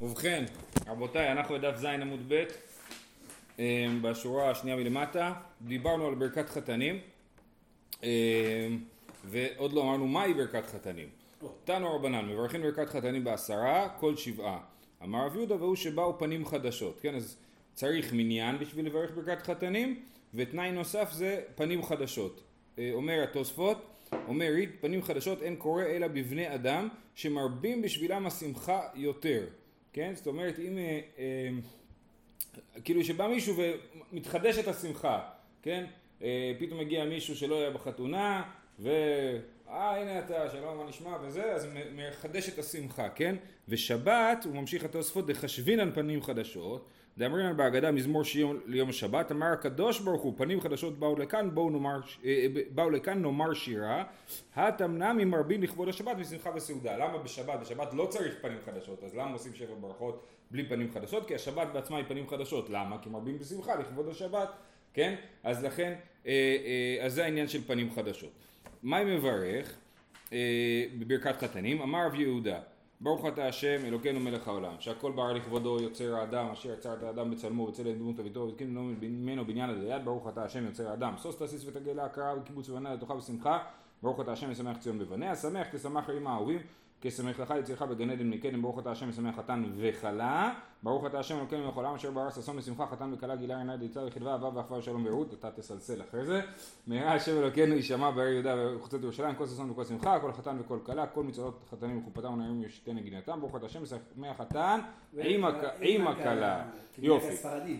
ובכן, רבותיי, אנחנו בדף ז עמוד ב' אמ, בשורה השנייה מלמטה, דיברנו על ברכת חתנים אמ, ועוד לא אמרנו מהי ברכת חתנים. תנו רבנן, מברכים ברכת חתנים בעשרה, כל שבעה. אמר רב יהודה והוא שבאו פנים חדשות, כן, אז צריך מניין בשביל לברך ברכת חתנים, ותנאי נוסף זה פנים חדשות. אה, אומר התוספות, אומר פנים חדשות אין קורא אלא בבני אדם שמרבים בשבילם השמחה יותר. כן? זאת אומרת, אם... אה, אה, כאילו שבא מישהו ומתחדשת השמחה, כן? אה, פתאום מגיע מישהו שלא היה בחתונה, ו... אה הנה אתה, שלום, מה נשמע וזה, אז מחדש את השמחה, כן? ושבת, הוא ממשיך התוספות, דחשבינן פנים חדשות, דאמרינן בהגדה מזמור שיום ליום שבת, אמר הקדוש ברוך הוא, פנים חדשות באו לכאן, באו, נאמר, אה, באו לכאן נאמר שירה, התמנה ממרבין לכבוד השבת ושמחה וסעודה. למה בשבת? בשבת לא צריך פנים חדשות, אז למה עושים שבע ברכות בלי פנים חדשות? כי השבת בעצמה היא פנים חדשות. למה? כי מרבים בשמחה לכבוד השבת, כן? אז לכן, אה, אה, אז זה העניין של פנים חדשות. מה מברך בברכת חתנים? אמר רב יהודה ברוך אתה השם אלוקינו מלך העולם שהכל ברא לכבודו יוצר האדם אשר יצר את האדם בצלמו וצלם דמות אביתו והתקין ממנו בניין עד היד ברוך אתה השם יוצר האדם. שוש תסיס ותגל להכרה וקיבוץ ובנה לתוכה ושמחה ברוך אתה השם ישמח ציון בבניה שמח תשמח עם האהובים כשמח לך יצירך בגן עדן מקדם ברוך אתה השם ישמח חתן וכלה ברוך אתה השם אלוקינו מלך העולם אשר ברא ששון ושמחה חתן וכלה גילה עיני דיצה וחדווה אהבה ואחווה ושלום ורעות אתה תסלסל אחרי זה. מהרה השם אלוקינו יישמע בעיר יהודה וחוצות ירושלים כל ששון וכל שמחה כל חתן וכל כלה כל מצוות חתנים וחופתם ונעים ישתה נגינתם ברוך אתה השם ישמח חתן עם הכלה. יופי.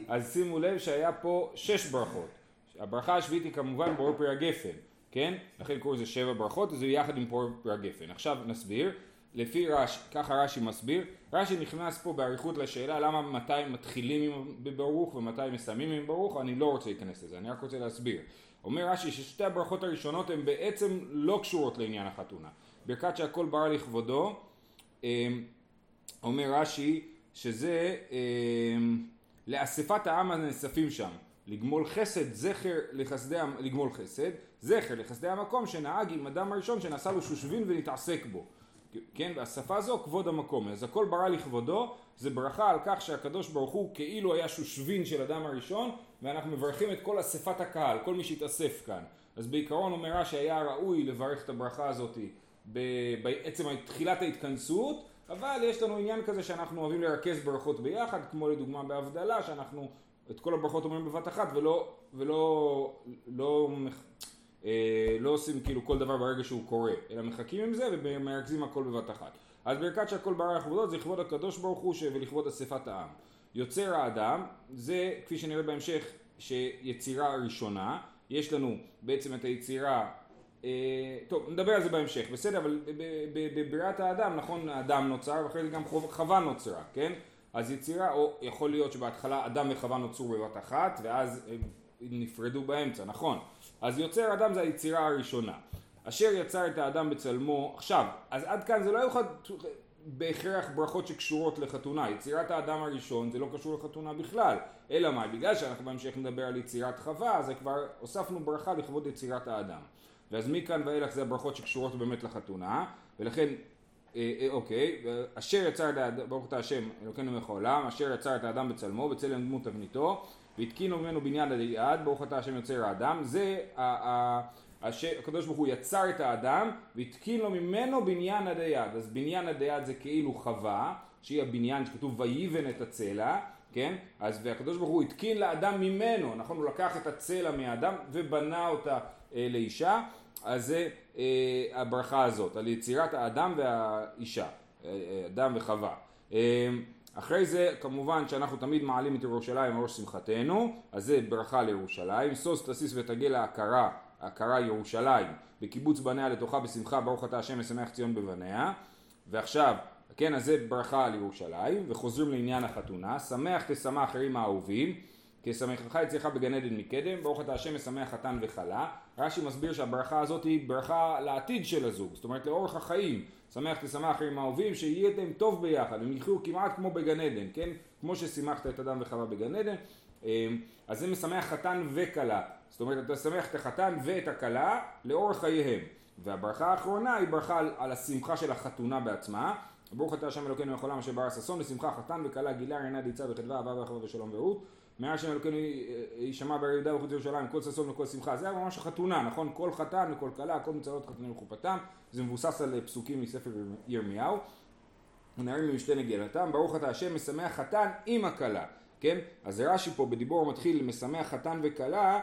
אז שימו לב שהיה פה שש ברכות. הברכה השביעית היא כמובן ברור פרי הגפן כן? לכן קוראים לזה שבע ברכות, זה יחד עם פור פרי הגפן. עכשיו נסביר. לפי רש"י, ככה רש"י מסביר, רש"י נכנס פה באריכות לשאלה למה מתי מתחילים עם ברוך ומתי מסיימים עם ברוך, אני לא רוצה להיכנס לזה, אני רק רוצה להסביר. אומר רש"י ששתי הברכות הראשונות הן בעצם לא קשורות לעניין החתונה. ברכת שהכל ברא לכבודו, אמ, אומר רש"י שזה אמ, לאספת העם הנאספים שם, לגמול חסד, זכר לחסדי, לגמול חסד, זכר לחסדי המקום שנהג עם אדם הראשון שנעשה לו שושבין ונתעסק בו. כן, והשפה זו כבוד המקום, אז הכל ברא לכבודו, זה ברכה על כך שהקדוש ברוך הוא כאילו היה שושבין של אדם הראשון, ואנחנו מברכים את כל אספת הקהל, כל מי שהתאסף כאן. אז בעיקרון אומר רש"י היה ראוי לברך את הברכה הזאת בעצם תחילת ההתכנסות, אבל יש לנו עניין כזה שאנחנו אוהבים לרכז ברכות ביחד, כמו לדוגמה בהבדלה, שאנחנו את כל הברכות אומרים בבת אחת ולא, ולא, לא, לא עושים כאילו כל דבר ברגע שהוא קורה, אלא מחכים עם זה ומרכזים הכל בבת אחת. אז ברכת שהכל ברא לכבודו זה לכבוד הקדוש ברוך הוא ולכבוד אספת העם. יוצר האדם, זה כפי שנראה בהמשך שיצירה ראשונה, יש לנו בעצם את היצירה, אה, טוב נדבר על זה בהמשך, בסדר, אבל בבריאת האדם, נכון האדם נוצר ואחרי זה גם חווה נוצרה, כן? אז יצירה, או יכול להיות שבהתחלה אדם וחווה נוצרו בבת אחת ואז הם נפרדו באמצע, נכון? אז יוצר אדם זה היצירה הראשונה. אשר יצר את האדם בצלמו, עכשיו, אז עד כאן זה לא יכול בהכרח ברכות שקשורות לחתונה. יצירת האדם הראשון זה לא קשור לחתונה בכלל. אלא מה? בגלל שאנחנו בהמשך נדבר על יצירת חווה, אז כבר הוספנו ברכה לכבוד יצירת האדם. ואז מכאן ואילך זה הברכות שקשורות באמת לחתונה, ולכן, אוקיי, אשר יצר את האדם, ברוך אתה השם, אלוקינו מלך העולם, אשר יצר את האדם בצלמו, בצלם דמות תבניתו, והתקינו ממנו בניין עד היעד, ברוך אתה השם יוצר האדם, זה הקדוש ברוך הוא יצר את האדם והתקין לו ממנו בניין עד היעד, אז בניין עד היעד זה כאילו חווה, שהיא הבניין שכתוב ויבן את הצלע, כן? אז והקדוש ברוך הוא התקין לאדם ממנו, נכון? הוא לקח את הצלע מהאדם ובנה אותה אה, לאישה, אז זה אה, הברכה הזאת, על יצירת האדם והאישה, אה, אה אדם וחווה. אה, אחרי זה כמובן שאנחנו תמיד מעלים את ירושלים ראש שמחתנו, אז זה ברכה לירושלים, סוס תסיס ותגל ההכרה, הכרה ירושלים, בקיבוץ בניה לתוכה בשמחה ברוך אתה השם משמח ציון בבניה, ועכשיו, כן, אז זה ברכה לירושלים, וחוזרים לעניין החתונה, שמח תשמח אחרים האהובים, כי שמחך אצלך בגן עדן מקדם, ברוך אתה השם משמח חתן וכלה. רש"י מסביר שהברכה הזאת היא ברכה לעתיד של הזוג, זאת אומרת לאורך החיים. שמח תשמח עם האהובים, שיהיה להם טוב ביחד, הם יחיו כמעט כמו בגן עדן, כן? כמו ששימחת את אדם וחווה בגן עדן. אמ, אז זה משמח חתן וכלה. זאת אומרת, אתה שמח את החתן ואת הכלה לאורך חייהם. והברכה האחרונה היא ברכה על, השמחה של החתונה בעצמה, ברוך אתה השם אלוקינו יכול העולם אשר ברא ששון ושמחה חתן וכלה גילה עינה דיצה וחדווה אהבה ואחווה ושלום ורעות מעל השם אלוקינו יישמע בערי יהודה וחוץ ירושלים כל ששון וכל שמחה. זה היה ממש החתונה נכון? כל חתן וכל כלה כל מצוות חתנים וחופתם זה מבוסס על פסוקים מספר ירמיהו. ונערים ממשתה נגלתם. ברוך אתה השם משמח חתן עם הכלה כן? אז רש"י פה בדיבור מתחיל משמח חתן וכלה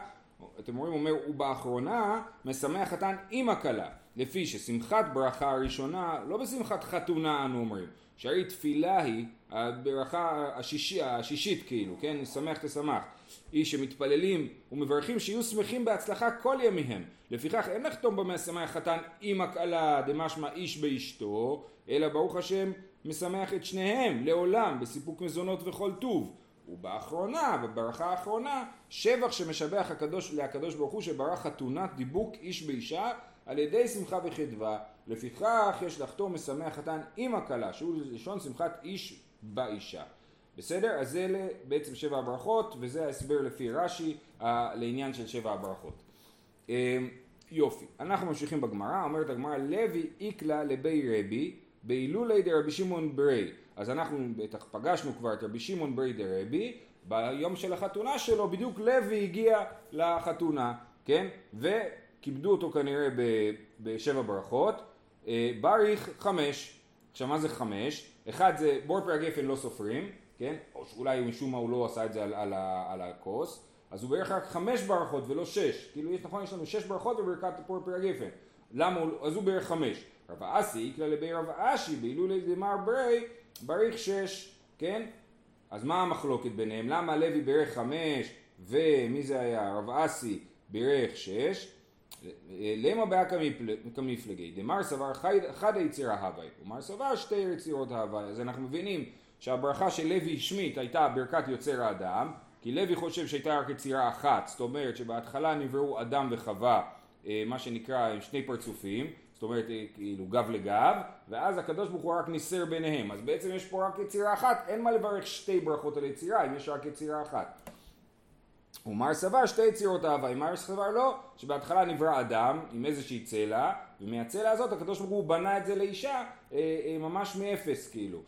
אתם רואים אומר ובאחרונה משמח חתן עם הכלה. לפי ששמחת ברכה הראשונה לא בשמחת חתונה אנו אומרים שהרי תפילה היא הברכה השישי, השישית כאילו כן? שמח תשמח. היא שמתפללים ומברכים שיהיו שמחים בהצלחה כל ימיהם. לפיכך אין לחתום במשמח חתן עם הכלה דמשמע איש באשתו אלא ברוך השם משמח את שניהם לעולם בסיפוק מזונות וכל טוב. ובאחרונה, בברכה האחרונה, שבח שמשבח הקדוש, להקדוש ברוך הוא שברא חתונת דיבוק איש באישה על ידי שמחה וחדווה, לפיכך יש לחתום משמח חתן עם הכלה, שהוא לשון שמחת איש באישה. בסדר? אז זה בעצם שבע הברכות, וזה ההסבר לפי רש"י לעניין של שבע הברכות. אמ, יופי, אנחנו ממשיכים בגמרא, אומרת הגמרא לוי איקלה לבי רבי בהילולי דרבי שמעון ברי אז אנחנו בטח פגשנו כבר את רבי שמעון ברי דרבי ביום של החתונה שלו בדיוק לוי הגיע לחתונה כן וכיבדו אותו כנראה בשבע ברכות אה, בריך חמש עכשיו מה זה חמש? אחד זה בור פרי הגפן לא סופרים כן או שאולי משום מה הוא לא עשה את זה על, על, על הכוס אז הוא בערך רק חמש ברכות ולא שש כאילו יש נכון יש לנו שש ברכות בברכת בור פרי הגפן למה הוא, אז הוא בערך חמש רב אסי יקרא לבי רב אשי בהילולי דמר ברי בריך שש, כן? אז מה המחלוקת ביניהם? למה לוי בירך חמש ומי זה היה? רב אסי בירך שש? למה באה כמפלגי? דמר סבר אחד היצירה הווי, ומר סבר שתי יצירות הווי. אז אנחנו מבינים שהברכה של לוי שמית הייתה ברכת יוצר האדם, כי לוי חושב שהייתה רק יצירה אחת, זאת אומרת שבהתחלה נבראו אדם וחווה, אה, מה שנקרא עם שני פרצופים, זאת אומרת אה, כאילו גב לגב, ואז הקדוש ברוך הוא רק ניסר ביניהם. אז בעצם יש פה רק יצירה אחת, אין מה לברך שתי ברכות על יצירה, אם יש רק יצירה אחת. ומר סבר שתי יצירות אהבה, אם מר סבר לא, שבהתחלה נברא אדם עם איזושהי צלע, ומהצלע הזאת הקדוש ברוך הוא בנה את זה לאישה אה, אה, ממש מאפס כאילו.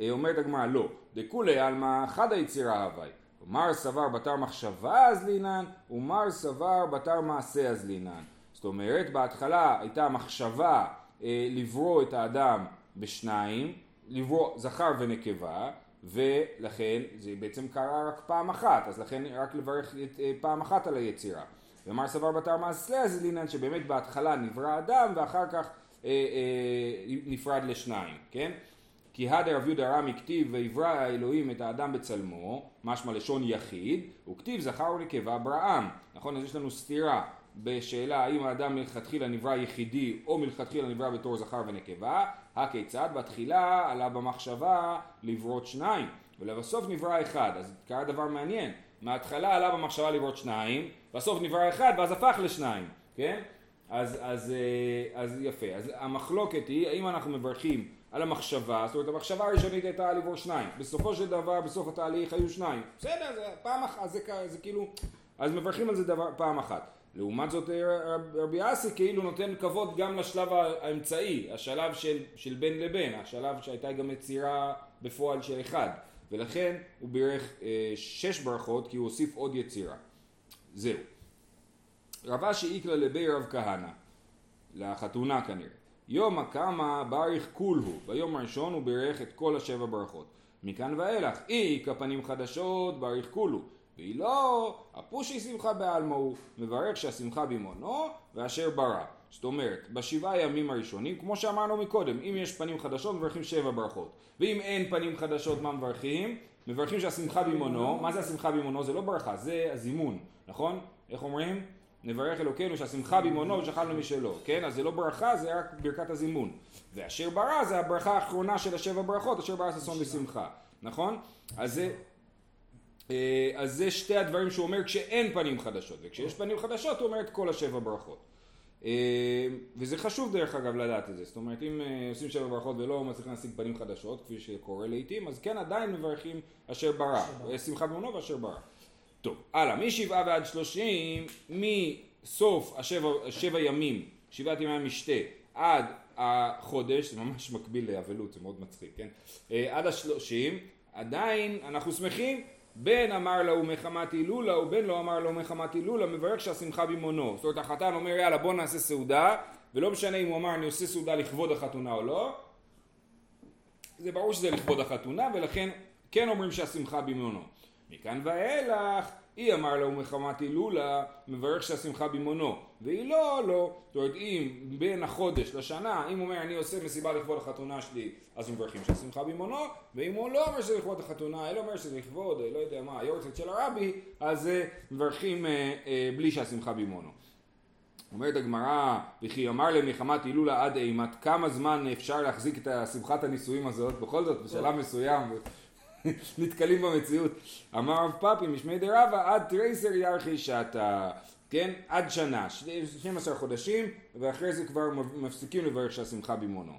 אה, אומרת הגמרא לא, דכולי עלמא חד היצירה אהבה. ומר סבר בתר מחשבה אז לינן, ומר סבר בתר מעשה אז לינן. זאת אומרת, בהתחלה הייתה מחשבה אה, לברוא את האדם בשניים, לברוא זכר ונקבה, ולכן זה בעצם קרה רק פעם אחת, אז לכן רק לברך את, אה, פעם אחת על היצירה. ומר סבר בתר מעשה אז לינן שבאמת בהתחלה נברא אדם ואחר כך אה, אה, נפרד לשניים, כן? כי הדר רב יהודה רמי כתיב ויברא האלוהים את האדם בצלמו, משמע לשון יחיד, וכתיב זכר ונקבה בראם, נכון? אז יש לנו סתירה בשאלה האם האדם מלכתחילה נברא יחידי או מלכתחילה נברא בתור זכר ונקבה, הכיצד? בתחילה עלה במחשבה לברות שניים ולבסוף נברא אחד, אז קרה דבר מעניין, מההתחלה עלה במחשבה לברות שניים, בסוף נברא אחד ואז הפך לשניים, כן? אז, אז, אה, אז יפה, אז המחלוקת היא האם אנחנו מברכים על המחשבה, זאת אומרת המחשבה הראשונית הייתה לברור שניים, בסופו של דבר בסוף התהליך היו שניים, בסדר, זה פעם אחת, זה, זה כאילו, אז מברכים על זה דבר, פעם אחת לעומת זאת אה, רבי אסי כאילו נותן כבוד גם לשלב האמצעי, השלב של, של בין לבין, השלב שהייתה גם יצירה בפועל של אחד, ולכן הוא בירך אה, שש ברכות כי הוא הוסיף עוד יצירה. זהו. רב אשי איקלה לבי רב כהנא, לחתונה כנראה. יום הקמה בריך כולהו, ביום הראשון הוא בירך את כל השבע ברכות. מכאן ואילך, אי כפנים חדשות בריך כולו. והיא לא, הפושי שמחה בעלמא הוא, מברך שהשמחה במעונו ואשר ברא. זאת אומרת, בשבעה ימים הראשונים, כמו שאמרנו מקודם, אם יש פנים חדשות מברכים שבע ברכות. ואם אין פנים חדשות, מה מברכים? מברכים שהשמחה במעונו, מה זה השמחה במעונו? זה לא ברכה, זה הזימון, נכון? איך אומרים? נברך אלוקינו שהשמחה במעונו ושכלנו משלו, כן? אז זה לא ברכה, זה רק ברכת הזימון. ואשר ברא זה הברכה האחרונה של השבע ברכות, אשר ברא ששון ושמחה, נכון? אז זה אז זה שתי הדברים שהוא אומר כשאין פנים חדשות, וכשיש פנים חדשות הוא אומר את כל השבע ברכות. אה, וזה חשוב דרך אגב לדעת את זה, זאת אומרת אם אה, עושים שבע ברכות ולא מצליחים להשיג פנים חדשות, כפי שקורה לעיתים, אז כן עדיין מברכים אשר ברא, שמחה במונו ואשר ברא. טוב, הלאה, משבעה ועד שלושים, מסוף השבע, השבע ימים, שבעת ימי המשתה, עד החודש, זה ממש מקביל לאבלות, זה מאוד מצחיק, כן? אה, עד השלושים, עדיין אנחנו שמחים, בן אמר לה מחמת הילולה ובן לא אמר לו מחמת הילולה, מברך שהשמחה במונו. זאת אומרת החתן אומר יאללה בוא נעשה סעודה, ולא משנה אם הוא אמר אני עושה סעודה לכבוד החתונה או לא, זה ברור שזה לכבוד החתונה ולכן כן אומרים שהשמחה במונו. מכאן ואילך היא אמר לה ומחמת הילולה מברך שהשמחה במונו. והיא לא לא. זאת אומרת אם בין החודש לשנה אם הוא אומר אני עושה מסיבה לכבוד החתונה שלי אז מברכים שהשמחה במונו ואם הוא לא אומר שזה לכבוד החתונה אלא אומר שזה לכבוד לא יודע מה היורצת של הרבי אז אה, מברכים אה, אה, בלי שהשמחה במונו. אומרת הגמרא, וכי אמר להם מחמת הילולה עד אימת, כמה זמן אפשר להחזיק את שמחת הנישואים הזאת, בכל זאת בשלב מסוים נתקלים במציאות. אמר רב פאפי משמי דרבה עד תרייסר ירחי שעתה, כן? עד שנה, 12 חודשים, ואחרי זה כבר מפסיקים לברך שהשמחה במונו.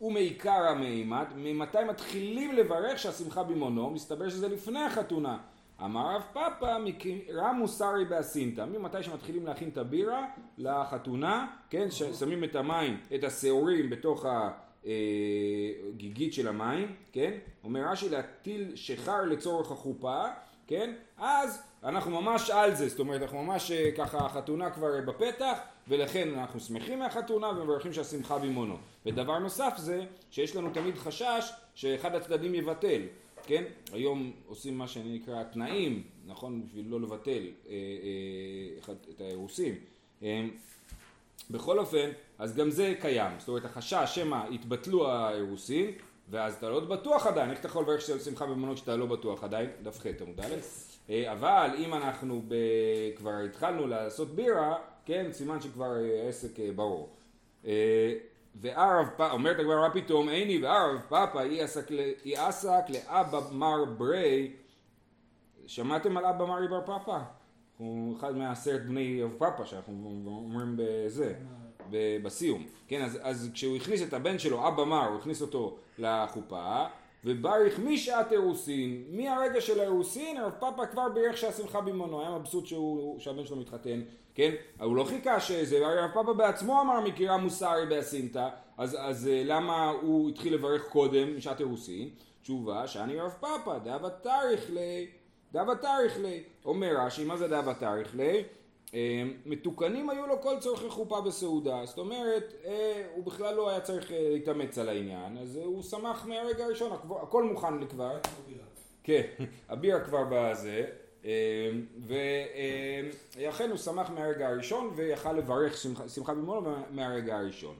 ומעיקר המימד, ממתי מתחילים לברך שהשמחה במונו? מסתבר שזה לפני החתונה. אמר רב פאפא מקרא מוסרי באסינתא, ממתי שמתחילים להכין את הבירה לחתונה, כן, שמים את המים, את השעורים בתוך הגיגית של המים, כן, אומר רש"י להטיל שיכר לצורך החופה, כן, אז אנחנו ממש על זה, זאת אומרת אנחנו ממש אה, ככה החתונה כבר בפתח ולכן אנחנו שמחים מהחתונה ומברכים שהשמחה במונו. ודבר נוסף זה שיש לנו תמיד חשש שאחד הצדדים יבטל, כן? היום עושים מה שנקרא תנאים, נכון? בשביל לא לבטל אה, אה, את האירוסים. אה, בכל אופן, אז גם זה קיים. זאת אומרת, החשש שמא יתבטלו האירוסין, ואז אתה לא בטוח עדיין, איך אתה יכול לברך שמחה במונות שאתה לא בטוח עדיין? דף ח' עמוד א'. אה, אבל אם אנחנו ב... כבר התחלנו לעשות בירה, כן, סימן שכבר העסק אה, ברור. אה, וערב פאפה, אומרת הגמרא פתאום איני וערב פאפה אי עסק לאבא מר ברי שמעתם על אבא מרי בר פאפה? הוא אחד מעשרת בני רב פאפה שאנחנו אומרים בזה, בסיום. כן, אז, אז כשהוא הכניס את הבן שלו, אבא מר, הוא הכניס אותו לחופה ובריך משעת אירוסין, מהרגע של האירוסין, הרב פאפה כבר בירך שהשמחה במונו, היה מבסוט שהוא, שהבן שלו מתחתן, כן? הוא לא חיכה שזה, הרב פאפה בעצמו אמר מקריאה מוסרי באסינתא, אז, אז אה, למה הוא התחיל לברך קודם משעת אירוסין? תשובה, שאני רב פאפה, דאבה תאריך לי, דאבה תאריך לי. אומר רש"י, מה זה דאבה תאריך לי? אמ, מתוקנים היו לו כל צורכי חופה בסעודה, זאת אומרת אה, הוא בכלל לא היה צריך אה, להתאמץ על העניין, אז הוא שמח מהרגע הראשון, הכל מוכן לי כבר, כן, הבירה כבר בזה, ולכן הוא שמח מהרגע הראשון ויכל לברך שמחה במולו מהרגע הראשון.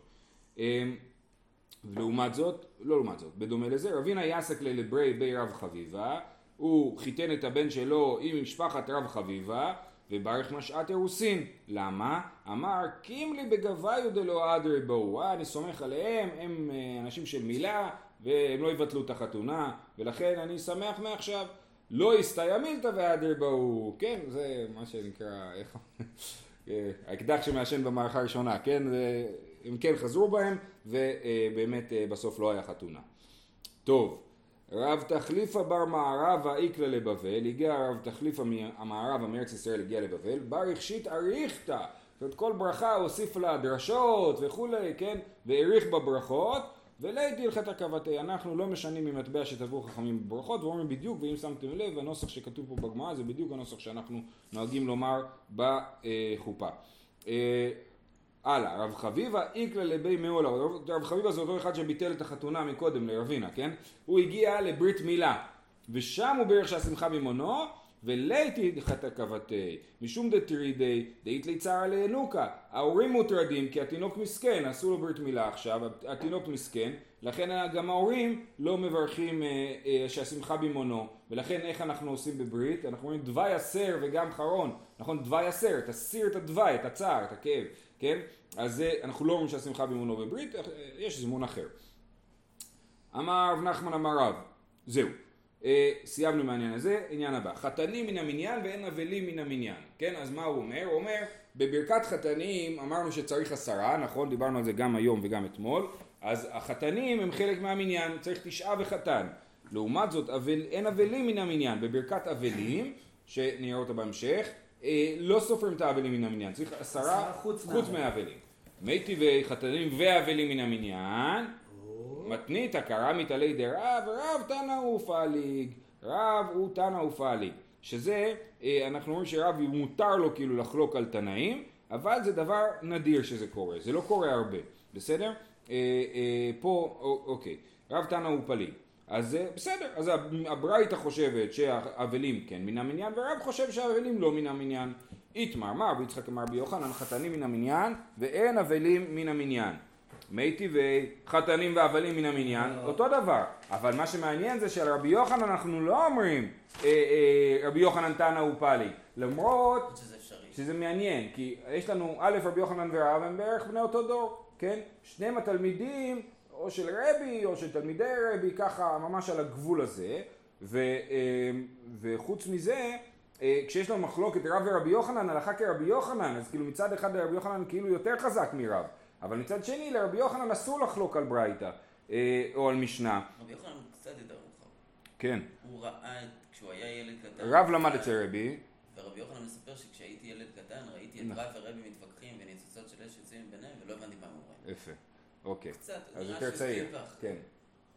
ולעומת זאת, לא לעומת זאת, בדומה לזה, רבינה יסק ללברי בי רב חביבה, הוא חיתן את הבן שלו עם משפחת רב חביבה וברך משעת אירוסין. למה? אמר קימלי בגביו דלא אדרי בואו. אה, אני סומך עליהם, הם אה, אנשים של מילה והם לא יבטלו את החתונה ולכן אני שמח מעכשיו. לא הסתייע מילתא ואדרי בואו. כן, זה מה שנקרא, איך... אה, האקדח שמעשן במערכה הראשונה, כן? הם כן חזרו בהם ובאמת בסוף לא היה חתונה. טוב. רב תחליפה בר מערבה איקלה לבבל, הגיע רב תחליפה המערבה מארץ ישראל הגיע לבבל, בר הכשית אריכתא, זאת אומרת כל ברכה הוסיף לה דרשות וכולי, כן, והאריך בברכות, ולית הלכת הקבתי, אנחנו לא משנים ממטבע שטבעו חכמים בברכות, ואומרים בדיוק, ואם שמתם לב, הנוסח שכתוב פה בגמרא זה בדיוק הנוסח שאנחנו נוהגים לומר בחופה. אה, הלאה, רב חביבה איקלה לבי מעולה, רב חביבה זה אותו אחד שביטל את החתונה מקודם לרבינה, כן? הוא הגיע לברית מילה, ושם הוא בירך שהשמחה ממונו, וליתי חטא כבתי, משום דתרידי, דאית ליצרה לינוקה. ההורים מוטרדים כי התינוק מסכן, עשו לו ברית מילה עכשיו, התינוק מסכן, לכן גם ההורים לא מברכים אה, אה, שהשמחה במונו, ולכן איך אנחנו עושים בברית? אנחנו אומרים דווי הסר וגם חרון, נכון? דווי הסר, תסיר את הדווי, את הצער, את הכאב. כן? אז זה, אנחנו לא אומרים שהשמחה באמונו בברית, יש זימון אחר. אמר רב נחמן אמר רב, זהו, אה, סיימנו מהעניין הזה, עניין הבא, חתנים מן המניין ואין אבלים מן המניין, כן? אז מה הוא אומר? הוא אומר, בברכת חתנים אמרנו שצריך עשרה, נכון? דיברנו על זה גם היום וגם אתמול, אז החתנים הם חלק מהמניין, צריך תשעה וחתן. לעומת זאת, אבל, אין אבלים מן המניין, בברכת אבלים, שנראה אותה בהמשך, אה, לא סופרים את האבלים מן המניין, צריך עשרה חוץ מהאבלים. מי טבעי חתנים ואבלים מן המניין, מתנית קרא מתעלי דרב, רב תנא ופליג, רב הוא תנא ופליג, שזה, אה, אנחנו אומרים שרב מותר לו כאילו לחלוק על תנאים, אבל זה דבר נדיר שזה קורה, זה לא קורה הרבה, בסדר? אה, אה, פה, אוקיי, רב תנא ופליג. אז בסדר, אז הברייתא חושבת שהאבלים כן מן המניין, ורב חושב שהאבלים לא מן המניין. איתמר, מה רבי יצחק אמר רבי יוחנן, חתנים מן המניין, ואין אבלים מן המניין. מי טבעי, חתנים ואבלים מן המניין, לא. אותו דבר. אבל מה שמעניין זה שעל רבי יוחנן אנחנו לא אומרים אה, אה, רבי יוחנן תנא ופאלי. למרות שזה מעניין, כי יש לנו א' רבי יוחנן ורב הם בערך בני אותו דור, כן? שניהם התלמידים או של רבי או של תלמידי רבי, ככה ממש על הגבול הזה, ו, אה, וחוץ מזה, אה, כשיש לנו מחלוקת רב ורבי יוחנן, הלכה כרבי יוחנן, אז כאילו מצד אחד רבי יוחנן כאילו יותר חזק מרב, אבל מצד שני לרבי יוחנן אסור לחלוק על ברייתא אה, או על משנה. רבי יוחנן קצת יותר מאוחר. כן. הוא ראה, כשהוא היה ילד קטן. רב למד אצל רבי. ורבי יוחנן מספר שכשהייתי ילד קטן ראיתי את רב ורבי מתווכחים וניצוצות של אש יוצאים ביניהם ולא הבנתי מה הם אומרים. יפה. אוקיי. קצת, אז יותר צעיר. כן.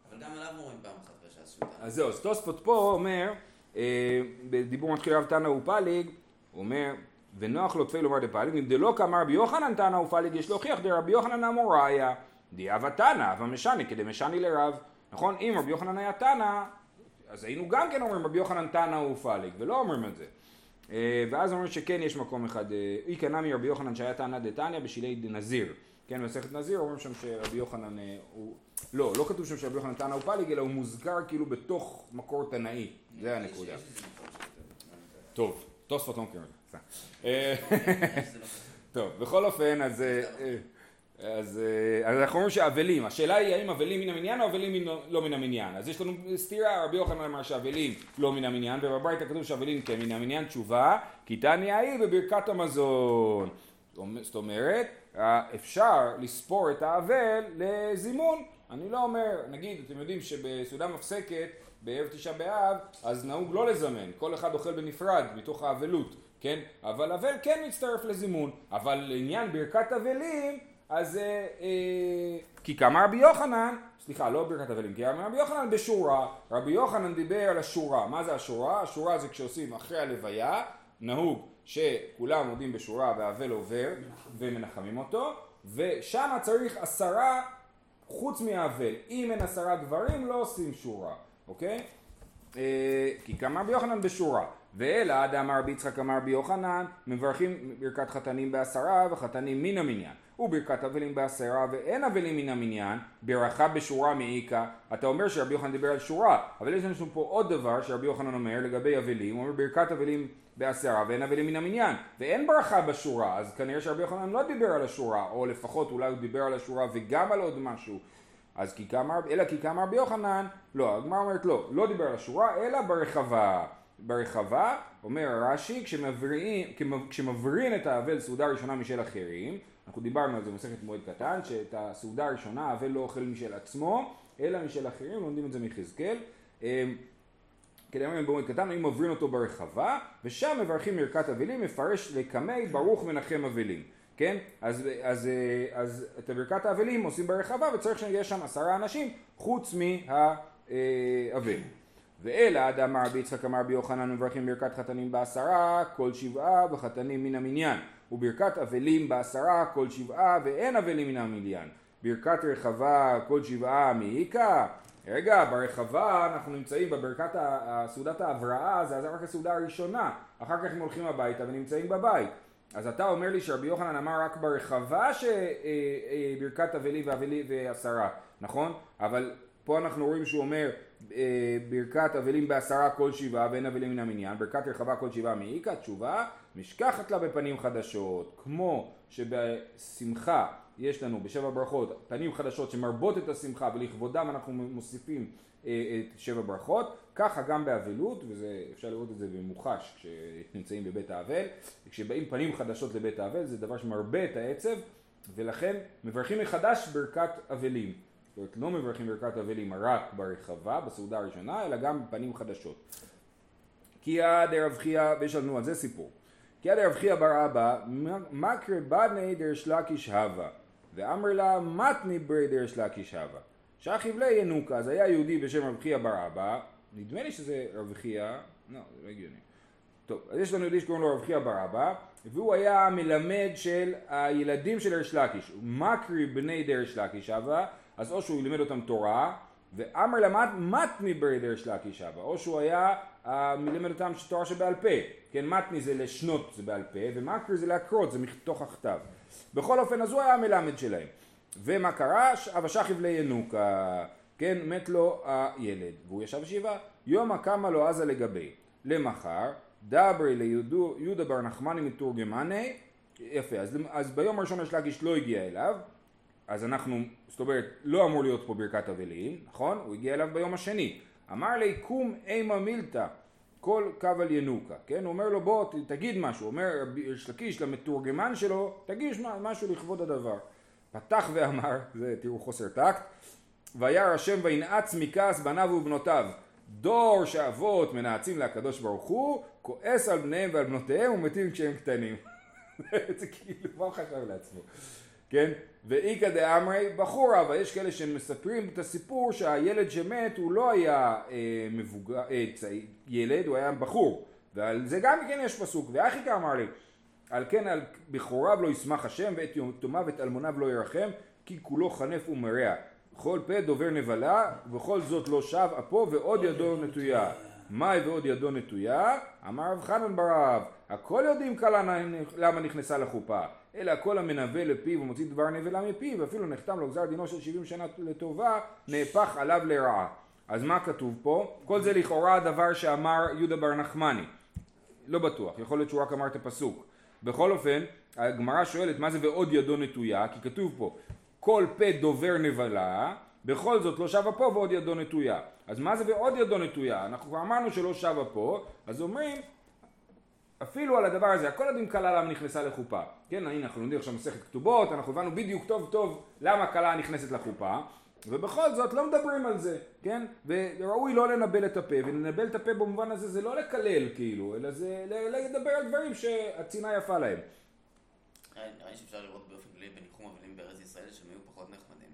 אבל גם עליו אומרים פעם אחת בש"ס שהוא אז זהו, אז תוספות פה אומר, אה, בדיבור מתחיל רב תנא ופליג, הוא אומר, ונוח לו תפי לומר דפליג, אם דלא כאמר רבי יוחנן תנא ופליג, יש להוכיח דרבי יוחנן אמוריה, דיאבה תנא, אבל משני כדי משני לרב. נכון? אם רבי יוחנן היה תנא, אז היינו גם כן אומרים רבי יוחנן תנא ופליג, ולא אומרים את זה. אה, ואז אומרים שכן יש מקום אחד, אה, אי קנה מרבי יוחנן שהיה תנא דתניא בשילי דנזיר. כן, במסכת נזיר אומרים שם שרבי יוחנן אה, הוא... לא, לא כתוב שם שרבי יוחנן תנא הוא פליג, אלא הוא מוזכר כאילו בתוך מקור תנאי. זה הנקודה. טוב, תוספות לא מכירים את זה. טוב, בכל אופן, אז... אה, אז, אז אנחנו אומרים שאבלים, השאלה היא האם אבלים מן המניין או אבלים לא מן המניין. אז יש לנו סתירה, רבי יוחנן אמר שאבלים לא מן המניין, ובבית כתוב שאבלים כן מן המניין, תשובה, כי תניא היא בברכת המזון. זאת אומרת, אפשר לספור את האבל לזימון. אני לא אומר, נגיד, אתם יודעים שבסעודה מפסקת, בערב תשעה באב, אז נהוג לא לזמן, כל אחד אוכל בנפרד מתוך האבלות, כן? אבל אבל כן מצטרף לזימון. אבל לעניין ברכת אבלים, אז אה, אה, כי כאמר רבי יוחנן, סליחה, לא ברכת אבלים, כי רבי יוחנן בשורה, רבי יוחנן דיבר על השורה. מה זה השורה? השורה זה כשעושים אחרי הלוויה, נהוג שכולם עומדים בשורה והאבל עובר ומנחמים אותו, ושם צריך עשרה חוץ מהאבל. אם אין עשרה גברים לא עושים שורה, אוקיי? אה, כי כמה רבי יוחנן בשורה. ואלא דאמר רבי יצחק אמר רבי יוחנן מברכים ברכת חתנים בעשרה וחתנים מן המניין וברכת אבלים בעשרה ואין אבלים מן המניין ברכה בשורה מעיקה. אתה אומר שרבי יוחנן דיבר על שורה אבל יש לנו פה עוד דבר שרבי יוחנן אומר לגבי אבלים. הוא אומר ברכת אבלים בעשרה ואין אבלים מן המניין. ואין ברכה בשורה אז כנראה שרבי יוחנן לא דיבר על השורה או לפחות אולי הוא דיבר על השורה וגם על עוד משהו. אז כי כאמר, אלא כי כאמר רבי יוחנן, לא, הגמרא אומרת לא, לא דיבר על השורה, אלא ברחבה. ברחבה, אומר רש"י, כשמברין את האבל סעודה ראשונה משל אחרים, אנחנו דיברנו על זה במסכת מועד קטן, שאת הסעודה הראשונה האבל לא אוכל משל עצמו, אלא משל אחרים, לומדים את זה מחזקאל. אמ, כדי כדאמרים במועד קטן, אם מברין אותו ברחבה, ושם מברכים מרכת אבלים, מפרש לקמי ברוך מנחם אבלים. כן? אז, אז, אז את ברכת האבלים עושים ברחבה וצריך שיהיה שם עשרה אנשים חוץ מהאבל. ואלא דאמר רבי יצחק אמר רבי יוחנן מברכים ברכת חתנים בעשרה כל שבעה וחתנים מן המניין. וברכת אבלים בעשרה כל שבעה ואין אבלים מן המניין. ברכת רחבה כל שבעה מעיקה. רגע ברחבה אנחנו נמצאים בברכת סעודת ההבראה זה רק הסעודה הראשונה. אחר כך הם הולכים הביתה ונמצאים בבית. אז אתה אומר לי שרבי יוחנן אמר רק ברחבה שברכת אבלים ואבלים ועשרה נכון? אבל פה אנחנו רואים שהוא אומר אה, ברכת אבלים בעשרה כל שבעה ואין אבלים מן המניין, ברכת רחבה כל שבעה מעיקה, תשובה, משכחת לה בפנים חדשות, כמו שבשמחה יש לנו בשבע ברכות פנים חדשות שמרבות את השמחה ולכבודם אנחנו מוסיפים אה, את שבע ברכות, ככה גם באבלות, ואפשר לראות את זה במוחש כשנמצאים בבית האבל, כשבאים פנים חדשות לבית האבל זה דבר שמרבה את העצב ולכן מברכים מחדש ברכת אבלים. זאת אומרת, לא מברכים ברכת אבלים רק ברחבה, בסעודה הראשונה, אלא גם בפנים חדשות. כי עד ערב חייא, ויש לנו על זה סיפור. כי עד ערב חייא בר אבא, מקרה בדני דרש לקיש הווה. ואמר לה מתני ברי דרש לקיש הווה. שכיב לי ינוקה, אז היה יהודי בשם רב חייא בר אבא, נדמה לי שזה רב חייא, לא, זה לא הגיוני. טוב, אז יש לנו יהודי שקוראים לו רב חייא בר אבא, והוא היה המלמד של הילדים של ריש לקיש, מקרי בני דרש לקיש אבא, אז או שהוא לימד אותם תורה, ואמר למד מתני ברי דרש לקיש אבא, או שהוא היה לימד אותם תורה שבעל פה, כן, מתני זה לשנות זה בעל פה, ומקרי זה להקרות, זה מתוך הכתב. בכל אופן, אז הוא היה המלמד שלהם. ומה קרה? אבא שכיב לינוקה, כן, מת לו הילד, והוא ישב שבעה. יומא קמה לו עזה לגבי. למחר, דברי ליהודה בר נחמני מתורגמני, יפה, אז, אז ביום הראשון יש להגיש לא הגיע אליו, אז אנחנו, זאת אומרת, לא אמור להיות פה ברכת אבלים, נכון? הוא הגיע אליו ביום השני. אמר לי, קום אימה מילתא, כל קו על ינוקה, כן? הוא אומר לו, בוא, תגיד משהו. אומר, יש לקיש למתורגמן שלו, תגיש משהו לכבוד הדבר. פתח ואמר, זה תראו חוסר טקט, וירא השם וינעץ מכעס בניו ובנותיו. דור שאבות מנעצים להקדוש ברוך הוא, כועס על בניהם ועל בנותיהם ומתים כשהם קטנים. זה כאילו, מה הוא חשב לעצמו? כן? ואיכא דאמרי בחורה, אבל יש כאלה שמספרים את הסיפור שהילד שמת הוא לא היה אה, מבוגר, אה, צעי, ילד, הוא היה בחור. ועל זה גם כן יש פסוק, ואחיקה אמר לי, על כן על בכוריו לא ישמח השם ואת יתומיו ואת אלמוניו לא ירחם כי כולו חנף ומרע. בכל פה דובר נבלה ובכל זאת לא שב אפו ועוד ידו נטויה. מאי ועוד ידו נטויה? אמר רב חנן ברב הכל יודעים כלה למה נכנסה לחופה אלא כל המנבא לפיו ומוציא דבר נבלה מפיו אפילו נחתם לו גזר דינו של 70 שנה לטובה נהפך עליו לרעה אז מה כתוב פה? כל זה לכאורה הדבר שאמר יהודה בר נחמני לא בטוח, יכול להיות שהוא רק אמר את הפסוק בכל אופן, הגמרא שואלת מה זה ועוד ידו נטויה, כי כתוב פה כל פה דובר נבלה, בכל זאת לא שבה פה ועוד ידו נטויה. אז מה זה ועוד ידו נטויה? אנחנו כבר אמרנו שלא שבה פה, אז אומרים אפילו על הדבר הזה, הכל יודעים כלה למה נכנסה לחופה. כן, הנה אנחנו לומדים עכשיו מסכת כתובות, אנחנו הבנו בדיוק טוב טוב למה כלה נכנסת לחופה, ובכל זאת לא מדברים על זה, כן? וראוי לא לנבל את הפה, ולנבל את הפה במובן הזה זה לא לקלל כאילו, אלא זה לדבר על דברים שהצנעה יפה להם. נראה לי שאפשר לראות באופן כללי בניחום אבלים בארץ ישראל שהם היו פחות נחמדים.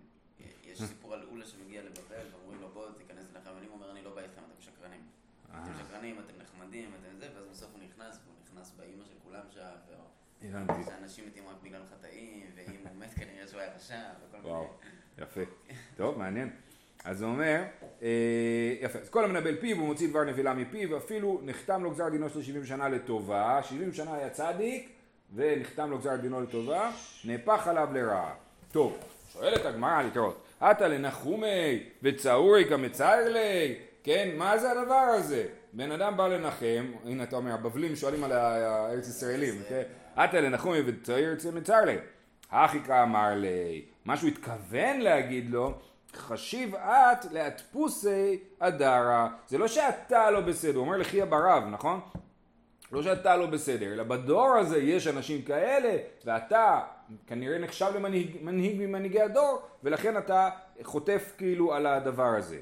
יש סיפור על אולה שמגיע לבבל ואומרים לו בוא תיכנס אבל הוא אומר אני לא בא איתכם, אתם שקרנים. אתם אה. שקרנים, אתם נחמדים, אתם זה, ואז בסוף הוא נכנס, והוא נכנס באימא של כולם שם, שאנשים מתים רק בגלל חטאים, ואם הוא מת כנראה שהוא היה רשע, וכל מיני... יפה. טוב, מעניין. אז הוא אומר, אה, יפה, אז כל המנבל פיו הוא מוציא דבר נבילה מפיו, אפילו נחתם לו גזר דינו של 70 שנה לטובה, 70 שנה היה צדיק, ונחתם לו גזר דינו לטובה, נהפך עליו לרעה. טוב, שואלת הגמרא להתראות, עתה לנחומי וצאורי כמצער לי, כן, מה זה הדבר הזה? בן אדם בא לנחם, הנה אתה אומר, הבבלים שואלים על הארץ ישראלים, כן? עתה לנחומי וצאורי כמצער לי. הכי אמר לי, מה שהוא התכוון להגיד לו, חשיב את להדפוסי הדרה. זה לא שאתה לא בסדר, הוא אומר לחייא ברב, נכון? לא שאתה לא בסדר, אלא בדור הזה יש אנשים כאלה, ואתה כנראה נחשב למנהיג ממנהיגי הדור, ולכן אתה חוטף כאילו על הדבר הזה.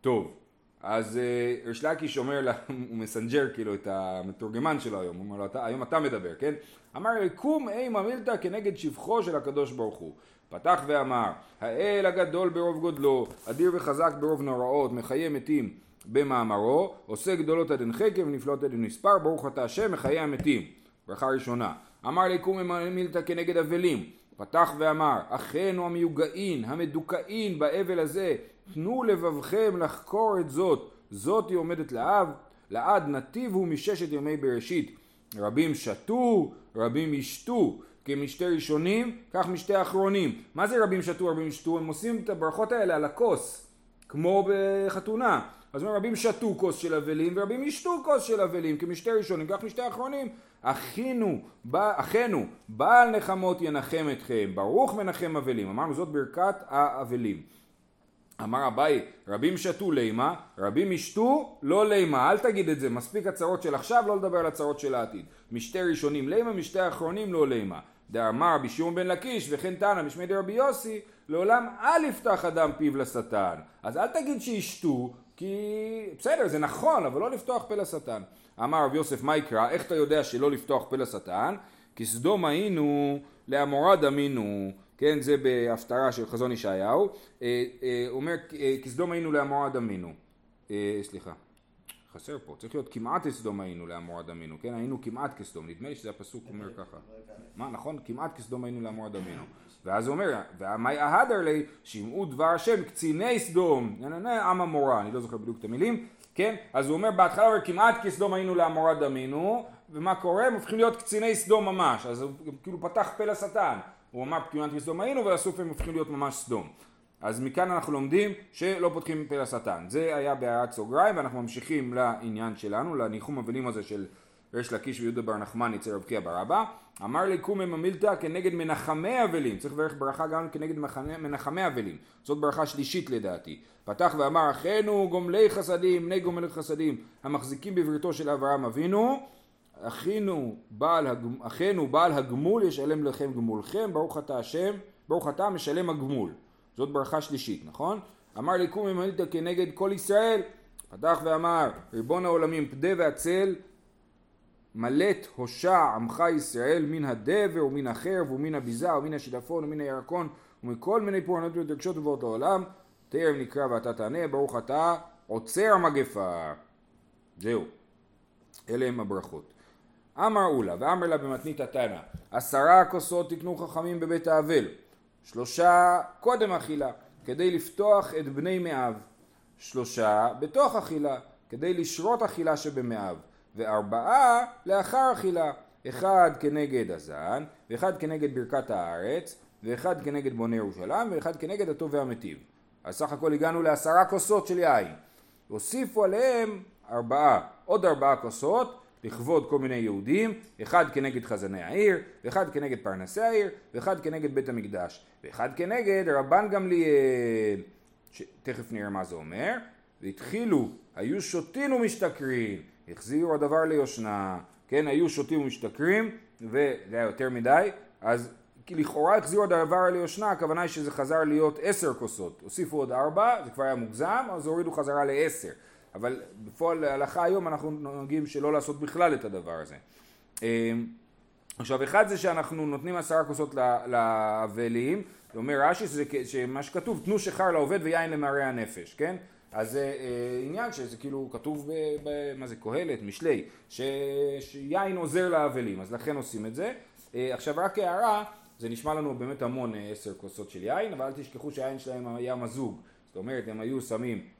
טוב, אז אה, ריש לקיש אומר לה, הוא מסנג'ר כאילו את המתורגמן שלו היום, הוא אומר לו, היום אתה מדבר, כן? אמר קום אימה מילתא כנגד שבחו של הקדוש ברוך הוא. פתח ואמר, האל הגדול ברוב גודלו, אדיר וחזק ברוב נוראות, מחיה מתים במאמרו, עושה גדולות עד אין חקר ונפלאות עד אין מספר, ברוך אתה השם מחיה המתים. ברכה ראשונה. אמר לי קום מילתא כנגד אבלים. פתח ואמר, אחינו המיוגעין, המדוכאים באבל הזה, תנו לבבכם לחקור את זאת, זאת היא עומדת לאב, לעד נתיב הוא מששת ימי בראשית. רבים שתו, רבים ישתו, כמשתי ראשונים, כך משתי אחרונים. מה זה רבים שתו, רבים ישתו? הם עושים את הברכות האלה על הכוס, כמו בחתונה. אז רבים שתו כוס של אבלים ורבים ישתו כוס של אבלים, כמשתי ראשונים, כך משתי אחרונים. אחינו, אחינו, בעל נחמות ינחם אתכם, ברוך מנחם אבלים. אמרנו זאת ברכת האבלים. אמר אביי, רבים שתו לימה, רבים ישתו לא לימה, אל תגיד את זה, מספיק הצהרות של עכשיו, לא לדבר על הצהרות של העתיד. משתי ראשונים לימה, משתי אחרונים לא לימה. דאמר רבי שמעון בן לקיש וכן תנא משמי דרבי יוסי, לעולם אל יפתח אדם פיו לשטן. אז אל תגיד שישתו, כי בסדר, זה נכון, אבל לא לפתוח פה לשטן. אמר רב יוסף, מה יקרא? איך אתה יודע שלא לפתוח פה לשטן? כי סדום היינו לעמורה דמינו, כן, זה בהפטרה של חזון ישעיהו, אה, אה, אומר כסדום היינו לעמורה דמינו, סליחה, חסר פה, צריך להיות כמעט כסדום היינו לעמורה דמינו, כן, היינו כמעט כסדום, נדמה לי שזה הפסוק אומר ככה, מה נכון? כמעט כסדום היינו לעמורה דמינו, ואז הוא אומר, ועמי אהדר לי, שמעו דבר השם קציני סדום, עם המורה, אני לא זוכר בדיוק את המילים, כן, אז הוא אומר בהתחלה, הוא אומר, כמעט כסדום היינו לעמורה דמינו, ומה קורה? הם הופכים להיות קציני סדום ממש, אז הוא כאילו פתח פה לשטן, הוא אמר כמעט כסדום היינו, הם הופכים להיות ממש סדום. אז מכאן אנחנו לומדים שלא פותחים פה לשטן. זה היה בהערת סוגריים, ואנחנו ממשיכים לעניין שלנו, לניחום אבלים הזה של ריש לקיש ויהודה בר נחמן אצל רב קיע בר אבא. אמר לי קומי ממילתא כנגד מנחמי אבלים, צריך לברך ברכה גם כנגד מנחמי אבלים, זאת ברכה שלישית לדעתי. פתח ואמר אחינו גומלי חסדים, בני גומלי חסדים, המחזיקים בבריתו של אברהם אבינו, אחינו בעל, הגמול, אחינו בעל הגמול ישלם לכם גמולכם, ברוך אתה השם, ברוך אתה משלם הגמול. זאת ברכה שלישית, נכון? אמר לי קומי ממילתא כנגד כל ישראל, פתח ואמר ריבון העולמים פדה והצל מלט הושע עמך ישראל מן הדבר ומן החרב ומן הביזה ומן השיטפון ומן הירקון ומכל מיני פורענות ודרגשות ובאות העולם. טרם נקרא ואתה תענה ברוך אתה עוצר המגפה. זהו. אלה הם הברכות אמר אולה ואמר לה במתנית התנא עשרה כוסות תקנו חכמים בבית האבל שלושה קודם אכילה כדי לפתוח את בני מאב שלושה בתוך אכילה כדי לשרות אכילה שבמאב וארבעה לאחר אכילה, אחד כנגד הזן, ואחד כנגד ברכת הארץ, ואחד כנגד בוני ירושלים, ואחד כנגד הטוב והמטיב. אז סך הכל הגענו לעשרה כוסות של יין. הוסיפו עליהם ארבעה, עוד ארבעה כוסות, לכבוד כל מיני יהודים, אחד כנגד חזני העיר, ואחד כנגד פרנסי העיר, ואחד כנגד בית המקדש, ואחד כנגד רבן גמליאל, שתכף נראה מה זה אומר, והתחילו, היו שותין ומשתכרים, החזירו הדבר ליושנה, כן, היו שותים ומשתכרים, וזה היה יותר מדי, אז לכאורה החזירו הדבר ליושנה, הכוונה היא שזה חזר להיות עשר כוסות, הוסיפו עוד ארבע, זה כבר היה מוגזם, אז הורידו חזרה לעשר, אבל בפועל להלכה היום אנחנו נוהגים שלא לעשות בכלל את הדבר הזה. אמ, עכשיו אחד זה שאנחנו נותנים עשרה כוסות לאבלים, אומר רש"י שמה שכתוב תנו שכר לעובד ויין למראה הנפש, כן? אז זה אה, עניין שזה כאילו כתוב, ב, ב, מה זה, קהלת, משלי, ש, שיין עוזר לאבלים, אז לכן עושים את זה. אה, עכשיו רק הערה, זה נשמע לנו באמת המון אה, עשר כוסות של יין, אבל אל תשכחו שהיין שלהם היה מזוג, זאת אומרת הם היו שמים אה, אה,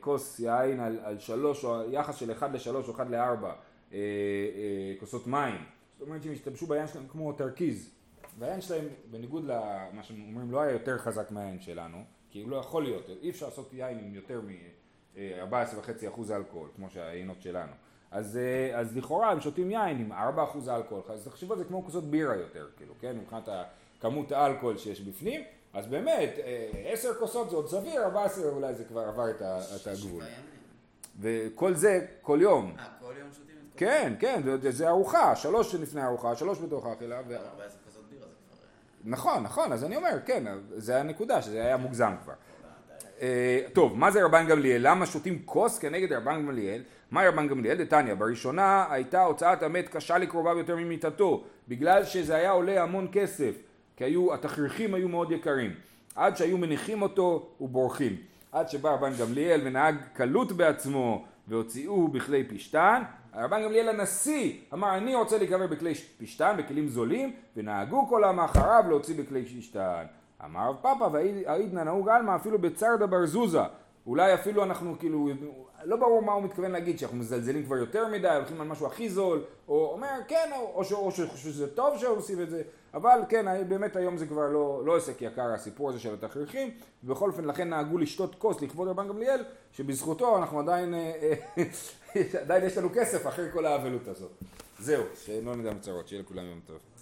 כוס יין על, על שלוש, או יחס של אחד לשלוש או אחד לארבע אה, אה, כוסות מים, זאת אומרת שהם השתמשו ביין שלהם כמו תרכיז, והיין שלהם בניגוד למה שהם אומרים לא היה יותר חזק מהיין שלנו כי הוא לא יכול להיות, אי אפשר לעשות יין עם יותר מ-14.5% אלכוהול, כמו שהיינות שלנו. אז, אה, אז לכאורה הם שותים יין עם 4% אלכוהול, אז תחשבו על זה כמו כוסות בירה יותר, כאילו, כן, מבחינת כמות האלכוהול שיש בפנים, אז באמת, 10 אה, כוסות זה עוד סביר, 14 אולי זה כבר עבר את, את הגבול. וכל זה כל יום. אה, כל יום שותים את כל כן, כן, זה ארוחה, שלוש לפני הארוחה, שלוש בתוך האכילה. נכון, נכון, אז אני אומר, כן, זה הנקודה, שזה היה מוגזם כבר. אה, טוב, מה זה רבן גמליאל? למה שותים כוס כנגד רבן גמליאל? מה רבן גמליאל? דתניא, בראשונה הייתה הוצאת המת קשה לקרוביו יותר ממיתתו, בגלל שזה היה עולה המון כסף, כי היו, התכריכים היו מאוד יקרים. עד שהיו מניחים אותו ובורחים. עד שבא רבן גמליאל ונהג קלות בעצמו והוציאו בכלי פשתן, הרבן גמליאל הנשיא אמר אני רוצה להיקבר בכלי פשתן, בכלים זולים, ונהגו כל העם אחריו להוציא בכלי פשתן. אמר רב פאפא והעידנא נהוג עלמא אפילו בצרדה בר זוזה. אולי אפילו אנחנו כאילו, לא ברור מה הוא מתכוון להגיד, שאנחנו מזלזלים כבר יותר מדי, הולכים על משהו הכי זול, או אומר כן, או, או, או שזה טוב שעושים את זה, אבל כן, באמת היום זה כבר לא, לא עסק יקר הסיפור הזה של התכריכים, ובכל אופן לכן נהגו לשתות כוס לכבוד רבן גמליאל, שבזכותו אנחנו עדיין, אה, עדיין יש לנו כסף אחרי כל האבלות הזאת. זהו, שלא נדע מצרות, שיהיה לכולם יום טוב.